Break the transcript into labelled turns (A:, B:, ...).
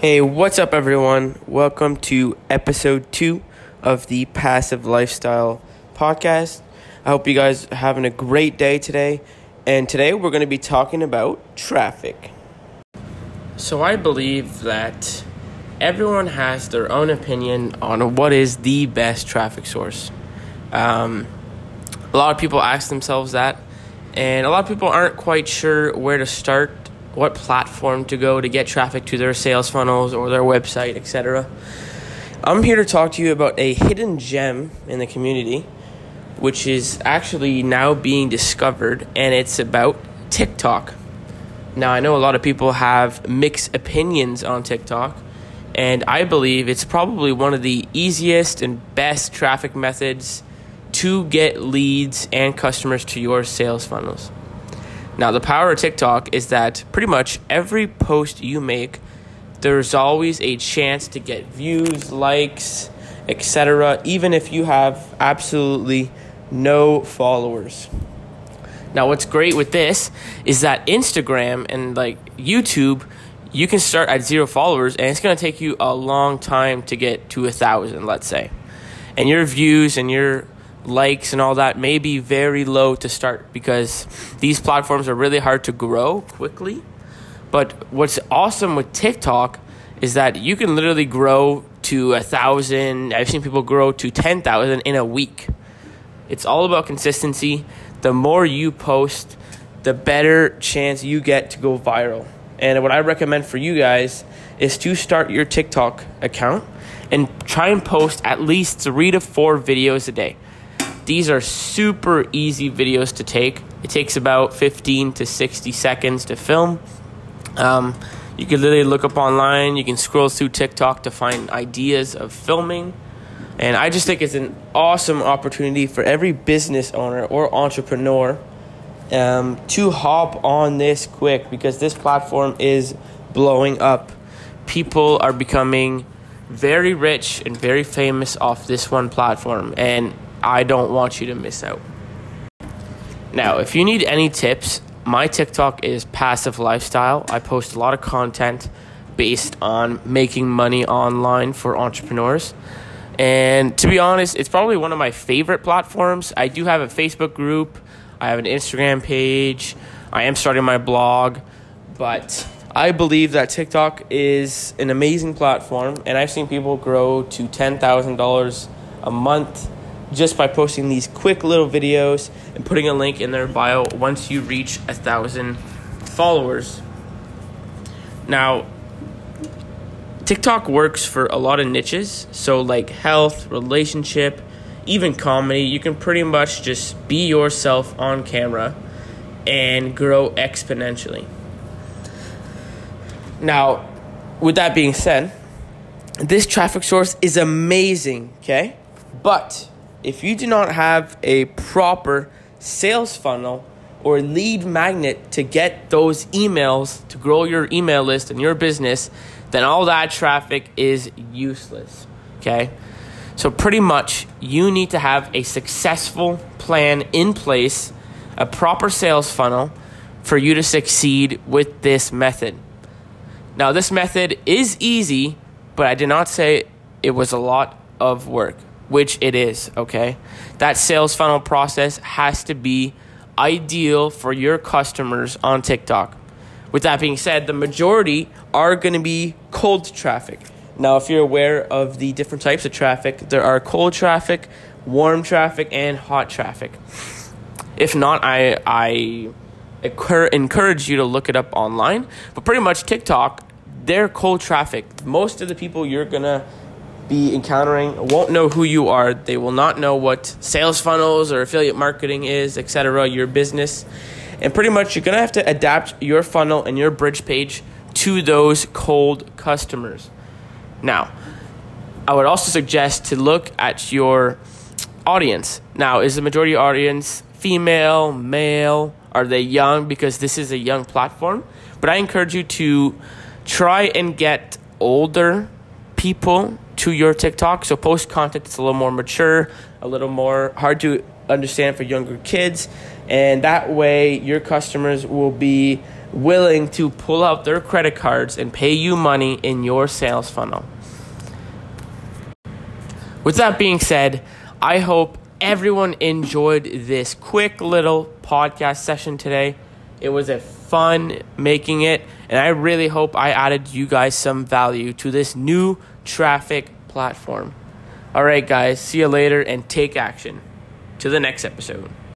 A: Hey, what's up, everyone? Welcome to episode two of the Passive Lifestyle Podcast. I hope you guys are having a great day today. And today we're going to be talking about traffic. So, I believe that everyone has their own opinion on what is the best traffic source. Um, a lot of people ask themselves that, and a lot of people aren't quite sure where to start what platform to go to get traffic to their sales funnels or their website, etc. I'm here to talk to you about a hidden gem in the community, which is actually now being discovered, and it's about TikTok. Now, I know a lot of people have mixed opinions on TikTok, and I believe it's probably one of the easiest and best traffic methods to get leads and customers to your sales funnels. Now, the power of TikTok is that pretty much every post you make, there's always a chance to get views, likes, etc., even if you have absolutely no followers. Now, what's great with this is that Instagram and like YouTube, you can start at zero followers and it's going to take you a long time to get to a thousand, let's say. And your views and your likes and all that may be very low to start because these platforms are really hard to grow quickly. But what's awesome with TikTok is that you can literally grow to a thousand. I've seen people grow to 10,000 in a week. It's all about consistency. The more you post, the better chance you get to go viral. And what I recommend for you guys is to start your TikTok account and try and post at least three to four videos a day. These are super easy videos to take. It takes about 15 to 60 seconds to film. Um, you can literally look up online, you can scroll through TikTok to find ideas of filming. And I just think it's an awesome opportunity for every business owner or entrepreneur um, to hop on this quick because this platform is blowing up. People are becoming very rich and very famous off this one platform. And I don't want you to miss out. Now, if you need any tips, my TikTok is Passive Lifestyle. I post a lot of content based on making money online for entrepreneurs. And to be honest, it's probably one of my favorite platforms. I do have a Facebook group, I have an Instagram page, I am starting my blog, but I believe that TikTok is an amazing platform, and I've seen people grow to $10,000 a month just by posting these quick little videos and putting a link in their bio once you reach a thousand followers. Now, TikTok works for a lot of niches, so like health, relationship, even comedy. You can pretty much just be yourself on camera and grow exponentially. Now, with that being said, this traffic source is amazing, okay? But if you do not have a proper sales funnel or lead magnet to get those emails to grow your email list and your business, then all that traffic is useless. Okay? So, pretty much, you need to have a successful plan in place, a proper sales funnel for you to succeed with this method. Now, this method is easy, but I did not say it was a lot of work which it is, okay? That sales funnel process has to be ideal for your customers on TikTok. With that being said, the majority are going to be cold traffic. Now, if you're aware of the different types of traffic, there are cold traffic, warm traffic, and hot traffic. If not, I, I encourage you to look it up online. But pretty much, TikTok, they're cold traffic. Most of the people you're going to be encountering won't know who you are. They will not know what sales funnels or affiliate marketing is, etc., your business. And pretty much you're going to have to adapt your funnel and your bridge page to those cold customers. Now, I would also suggest to look at your audience. Now, is the majority audience female, male? Are they young? Because this is a young platform. But I encourage you to try and get older people to your TikTok. So post content that's a little more mature, a little more hard to understand for younger kids, and that way your customers will be willing to pull out their credit cards and pay you money in your sales funnel. With that being said, I hope everyone enjoyed this quick little podcast session today. It was a fun making it, and I really hope I added you guys some value to this new traffic platform. All right, guys, see you later and take action. To the next episode.